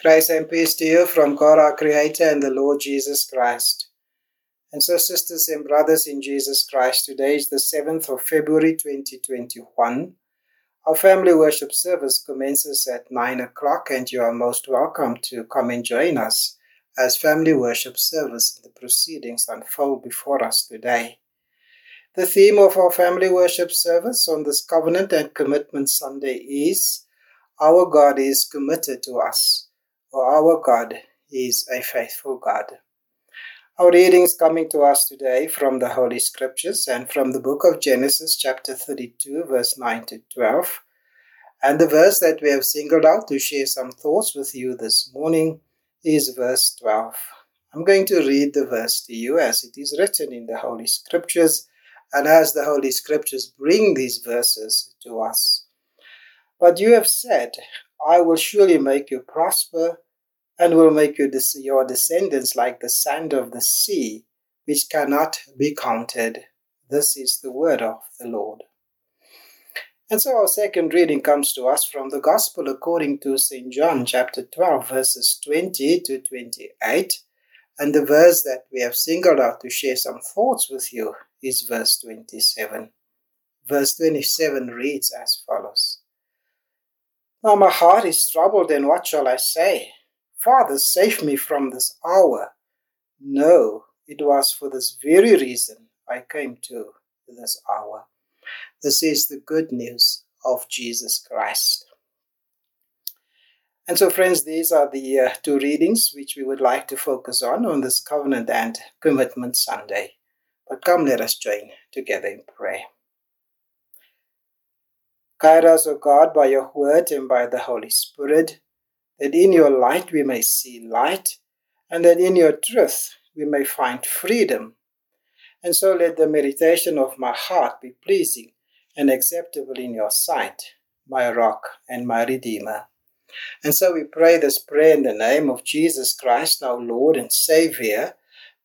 Grace and peace to you from God our Creator and the Lord Jesus Christ. And so, sisters and brothers in Jesus Christ, today is the 7th of February 2021. Our family worship service commences at 9 o'clock, and you are most welcome to come and join us as family worship service in the proceedings unfold before us today. The theme of our family worship service on this Covenant and Commitment Sunday is Our God is committed to us for our God is a faithful God. Our readings coming to us today from the Holy Scriptures and from the book of Genesis, chapter 32, verse 9 to 12. And the verse that we have singled out to share some thoughts with you this morning is verse 12. I'm going to read the verse to you as it is written in the Holy Scriptures and as the Holy Scriptures bring these verses to us. But you have said, I will surely make you prosper and will make you your descendants like the sand of the sea, which cannot be counted. This is the word of the Lord. And so our second reading comes to us from the Gospel according to St. John chapter 12, verses 20 to 28. And the verse that we have singled out to share some thoughts with you is verse 27. Verse 27 reads as follows Now my heart is troubled, and what shall I say? Father, save me from this hour. No, it was for this very reason I came to this hour. This is the good news of Jesus Christ. And so, friends, these are the uh, two readings which we would like to focus on on this Covenant and Commitment Sunday. But come, let us join together in prayer. Guide us, O God, by your word and by the Holy Spirit that in your light we may see light, and that in your truth we may find freedom. And so let the meditation of my heart be pleasing and acceptable in your sight, my rock and my redeemer. And so we pray this prayer in the name of Jesus Christ, our Lord and Savior.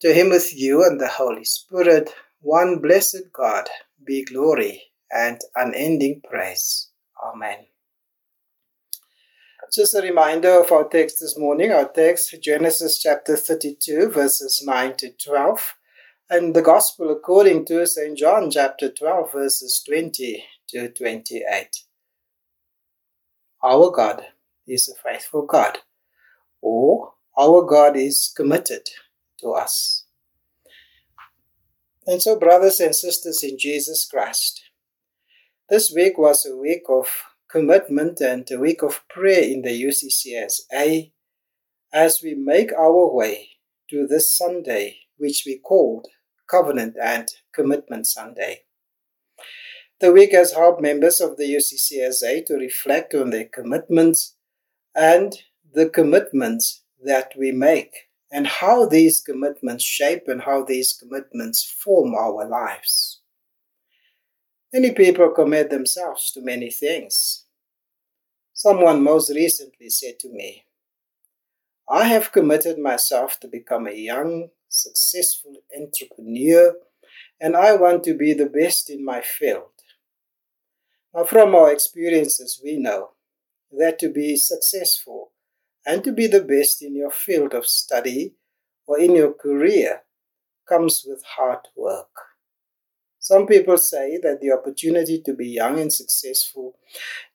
To him with you and the Holy Spirit, one blessed God, be glory and unending praise. Amen. Just a reminder of our text this morning. Our text, Genesis chapter 32, verses 9 to 12, and the Gospel according to St. John chapter 12, verses 20 to 28. Our God is a faithful God, or our God is committed to us. And so, brothers and sisters in Jesus Christ, this week was a week of commitment and a week of prayer in the UCCSA eh? as we make our way to this Sunday, which we called Covenant and Commitment Sunday. The week has helped members of the UCCSA eh, to reflect on their commitments and the commitments that we make and how these commitments shape and how these commitments form our lives. Many people commit themselves to many things. Someone most recently said to me, I have committed myself to become a young, successful entrepreneur, and I want to be the best in my field. Now, from our experiences, we know that to be successful and to be the best in your field of study or in your career comes with hard work. Some people say that the opportunity to be young and successful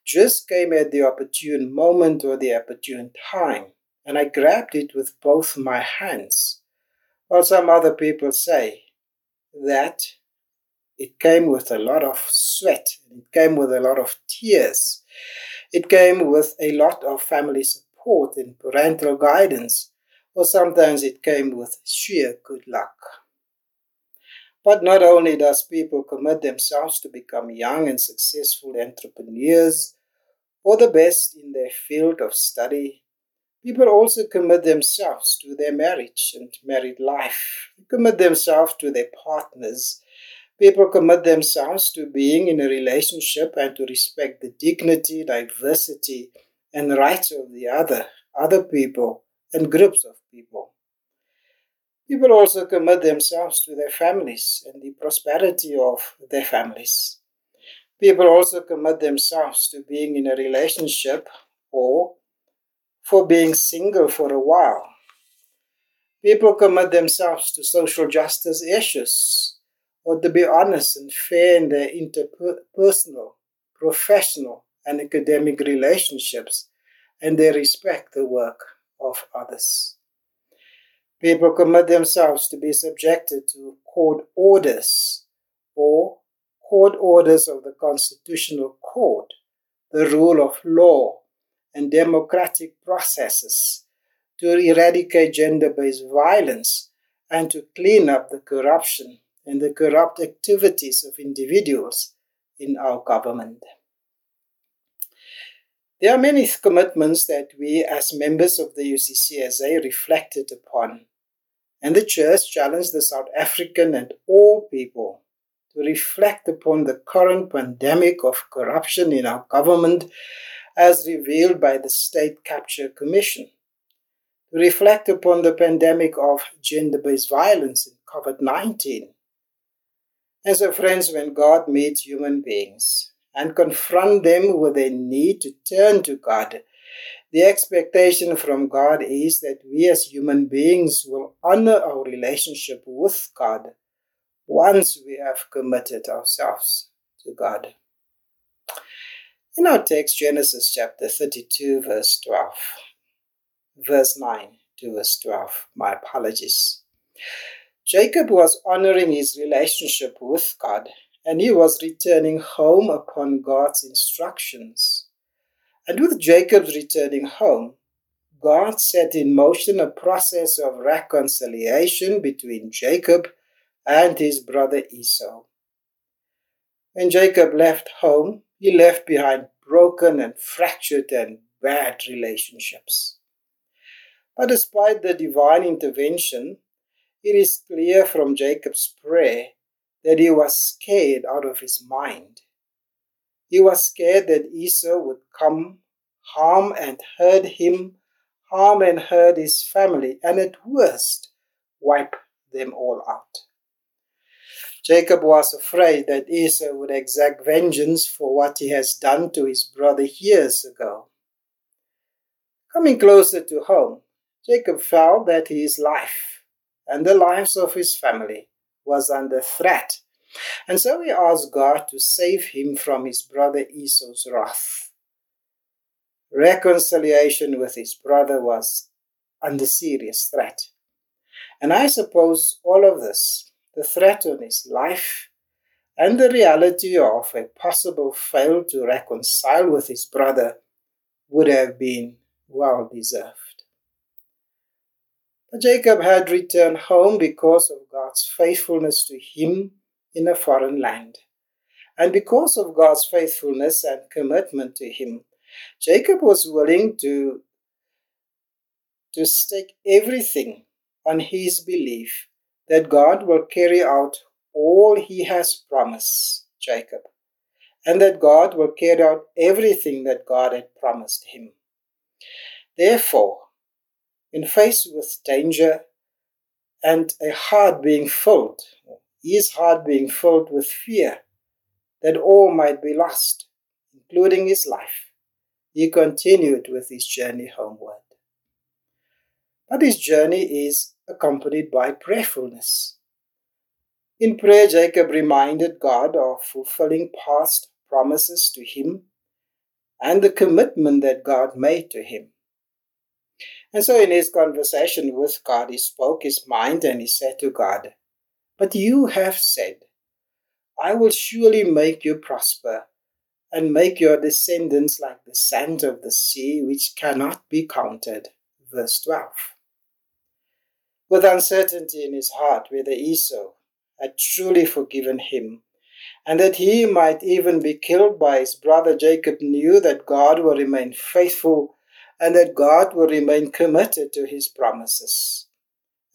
just came at the opportune moment or the opportune time, and I grabbed it with both my hands. While some other people say that it came with a lot of sweat, it came with a lot of tears, it came with a lot of family support and parental guidance, or sometimes it came with sheer good luck. But not only does people commit themselves to become young and successful entrepreneurs or the best in their field of study, people also commit themselves to their marriage and married life, they commit themselves to their partners. People commit themselves to being in a relationship and to respect the dignity, diversity, and rights of the other, other people, and groups of people. People also commit themselves to their families and the prosperity of their families. People also commit themselves to being in a relationship or for being single for a while. People commit themselves to social justice issues or to be honest and fair in their interpersonal, professional, and academic relationships, and they respect the work of others. People commit themselves to be subjected to court orders or court orders of the Constitutional Court, the rule of law, and democratic processes to eradicate gender based violence and to clean up the corruption and the corrupt activities of individuals in our government. There are many commitments that we, as members of the UCCSA, reflected upon, and the Church challenged the South African and all people to reflect upon the current pandemic of corruption in our government as revealed by the State Capture Commission, to reflect upon the pandemic of gender based violence in COVID 19. And so, friends, when God meets human beings and confront them with a need to turn to God, the expectation from God is that we as human beings will honor our relationship with God once we have committed ourselves to God. In our text, Genesis chapter 32, verse 12, verse 9 to verse 12, my apologies. Jacob was honoring his relationship with God and he was returning home upon God's instructions. And with Jacob's returning home, God set in motion a process of reconciliation between Jacob and his brother Esau. When Jacob left home, he left behind broken and fractured and bad relationships. But despite the divine intervention, it is clear from Jacob's prayer that he was scared out of his mind. He was scared that Esau would come, harm and hurt him, harm and hurt his family, and at worst, wipe them all out. Jacob was afraid that Esau would exact vengeance for what he has done to his brother years ago. Coming closer to home, Jacob felt that his life and the lives of his family was under threat, and so he asked God to save him from his brother Esau's wrath. Reconciliation with his brother was under serious threat. And I suppose all of this the threat on his life, and the reality of a possible fail to reconcile with his brother would have been well deserved. But Jacob had returned home because of God's faithfulness to him in a foreign land. And because of God's faithfulness and commitment to him, Jacob was willing to, to stake everything on his belief that God will carry out all he has promised Jacob, and that God will carry out everything that God had promised him. Therefore, in face with danger and a heart being filled, his heart being filled with fear that all might be lost, including his life, he continued with his journey homeward. But his journey is accompanied by prayerfulness. In prayer, Jacob reminded God of fulfilling past promises to him and the commitment that God made to him. And so, in his conversation with God, he spoke his mind and he said to God, But you have said, I will surely make you prosper and make your descendants like the sand of the sea, which cannot be counted. Verse 12 with uncertainty in his heart whether Esau had truly forgiven him, and that he might even be killed by his brother Jacob knew that God will remain faithful and that God will remain committed to his promises,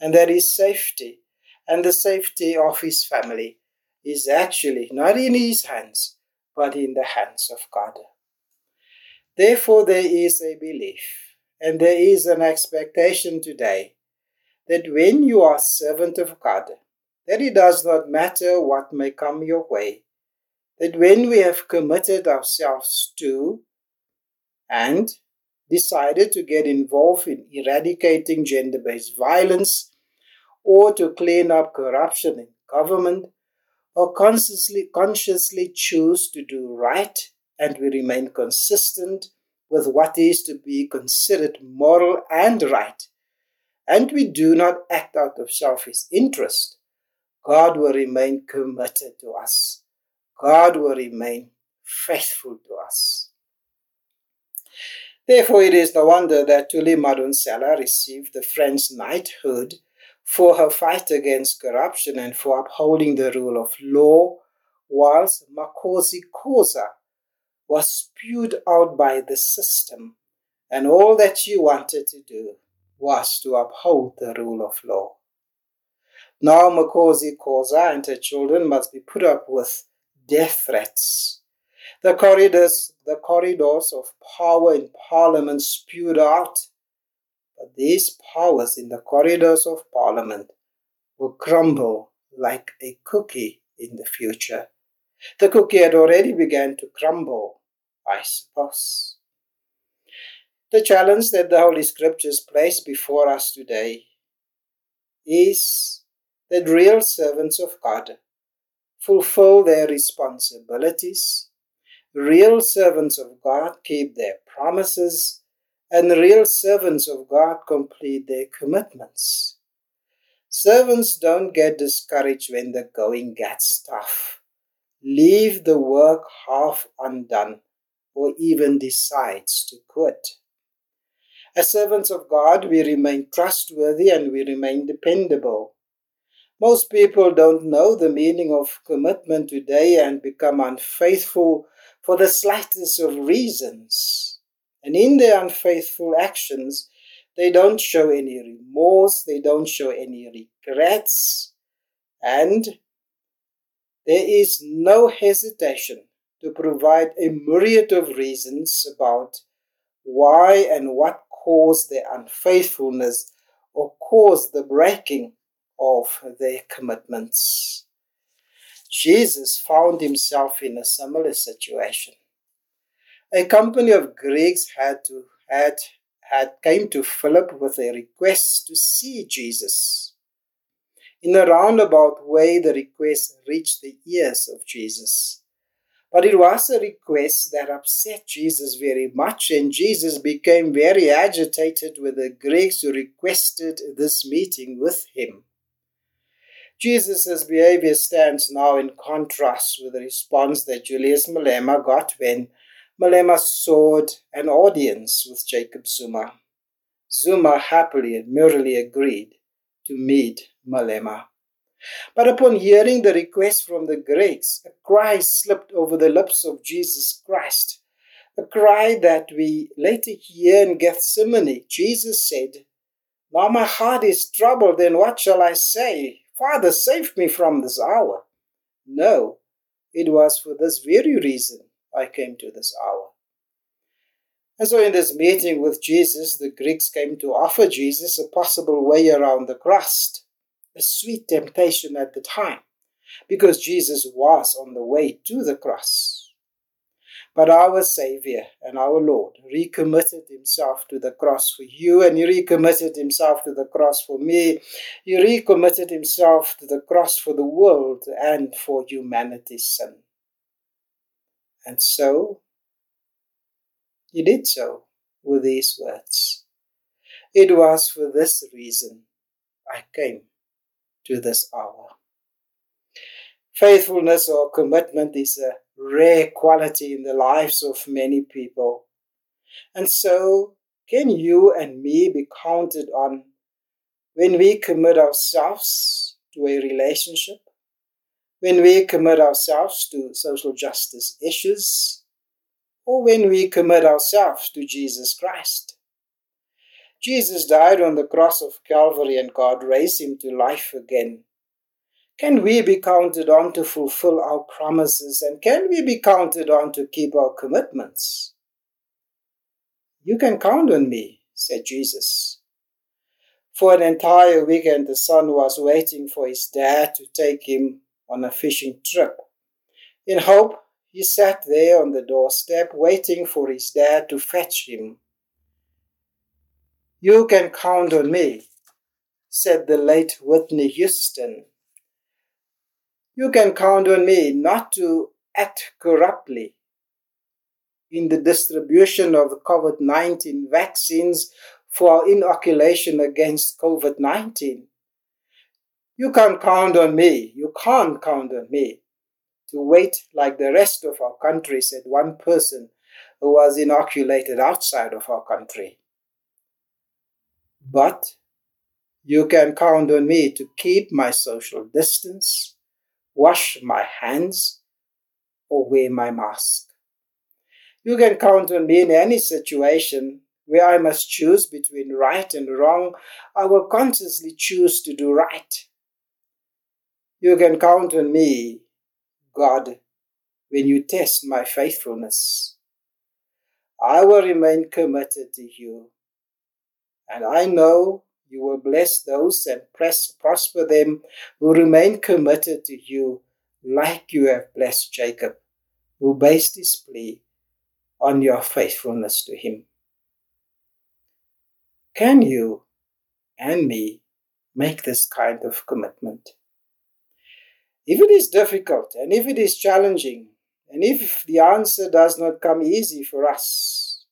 and that his safety and the safety of his family is actually not in his hands, but in the hands of God. Therefore, there is a belief and there is an expectation today that when you are servant of God, that it does not matter what may come your way, that when we have committed ourselves to and decided to get involved in eradicating gender based violence or to clean up corruption in government or consciously, consciously choose to do right and we remain consistent with what is to be considered moral and right, and we do not act out of selfish interest, God will remain committed to us. God will remain faithful to us. Therefore, it is no wonder that Thuli Madonsela received the French knighthood for her fight against corruption and for upholding the rule of law, whilst Makhosi Khoza was spewed out by the system, and all that she wanted to do was to uphold the rule of law. Now Makhosi Khoza and her children must be put up with death threats. The corridors, the corridors of power in Parliament spewed out, these powers in the corridors of Parliament will crumble like a cookie in the future. The cookie had already begun to crumble, I suppose. The challenge that the Holy Scriptures place before us today is that real servants of God fulfill their responsibilities, real servants of God keep their promises, and real servants of God complete their commitments. Servants don't get discouraged when the going gets tough leave the work half undone, or even decides to quit. As servants of God, we remain trustworthy and we remain dependable. Most people don't know the meaning of commitment today and become unfaithful for the slightest of reasons. And in their unfaithful actions, they don't show any remorse, they don't show any regrets, and there is no hesitation to provide a myriad of reasons about why and what caused their unfaithfulness or caused the breaking of their commitments. Jesus found himself in a similar situation. A company of Greeks had to had had came to Philip with a request to see Jesus. In a roundabout way, the request reached the ears of Jesus. But it was a request that upset Jesus very much, and Jesus became very agitated with the Greeks who requested this meeting with him. Jesus' behavior stands now in contrast with the response that Julius Malema got when Malema sought an audience with Jacob Zuma. Zuma happily and merely agreed to meet Malema. But upon hearing the request from the Greeks, a cry slipped over the lips of Jesus Christ, a cry that we later hear in Gethsemane. Jesus said, Now my heart is troubled, then what shall I say? Father, save me from this hour. No, it was for this very reason I came to this hour. And so, in this meeting with Jesus, the Greeks came to offer Jesus a possible way around the cross, a sweet temptation at the time, because Jesus was on the way to the cross. But our Savior and our Lord recommitted himself to the cross for you, and he recommitted himself to the cross for me. He recommitted himself to the cross for the world and for humanity's sin. And so, he did so with these words. It was for this reason I came to this hour. Faithfulness or commitment is a rare quality in the lives of many people. And so, can you and me be counted on when we commit ourselves to a relationship? When we commit ourselves to social justice issues? or when we commit ourselves to Jesus Christ. Jesus died on the cross of Calvary and God raised him to life again. Can we be counted on to fulfill our promises and can we be counted on to keep our commitments? You can count on me, said Jesus. For an entire weekend, the son was waiting for his dad to take him on a fishing trip in hope he sat there on the doorstep waiting for his dad to fetch him. You can count on me, said the late Whitney Houston. You can count on me not to act corruptly in the distribution of COVID 19 vaccines for inoculation against COVID 19. You can't count on me, you can't count on me to wait like the rest of our country, said one person who was inoculated outside of our country. But you can count on me to keep my social distance, wash my hands, or wear my mask. You can count on me in any situation where I must choose between right and wrong. I will consciously choose to do right. You can count on me, God, when you test my faithfulness. I will remain committed to you. And I know you will bless those and prosper them who remain committed to you, like you have blessed Jacob, who based his plea on your faithfulness to him. Can you and me make this kind of commitment? If it is difficult and if it is challenging, and if the answer does not come easy for us,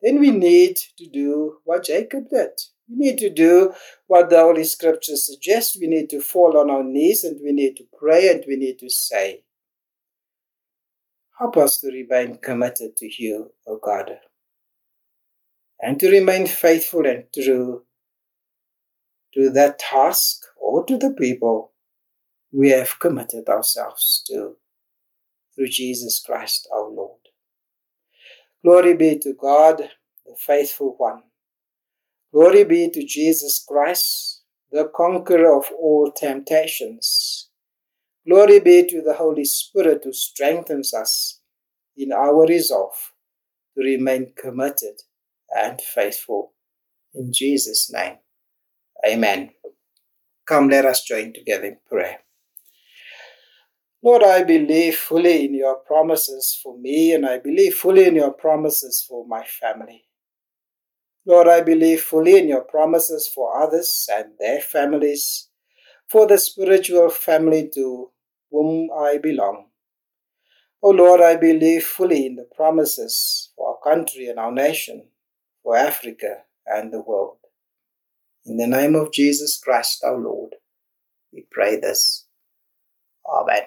then we need to do what Jacob did. We need to do what the Holy Scriptures suggest. We need to fall on our knees and we need to pray and we need to say, Help us to remain committed to you, O God, and to remain faithful and true to that task or to the people we have committed ourselves to through Jesus Christ our Lord. Glory be to God, the faithful one. Glory be to Jesus Christ, the conqueror of all temptations. Glory be to the Holy Spirit who strengthens us in our resolve to remain committed and faithful. In Jesus' name, Amen. Come, let us join together in prayer. Lord, I believe fully in your promises for me, and I believe fully in your promises for my family. Lord, I believe fully in your promises for others and their families, for the spiritual family to whom I belong. O oh Lord, I believe fully in the promises for our country and our nation, for Africa and the world. In the name of Jesus Christ our Lord, we pray this. Amen.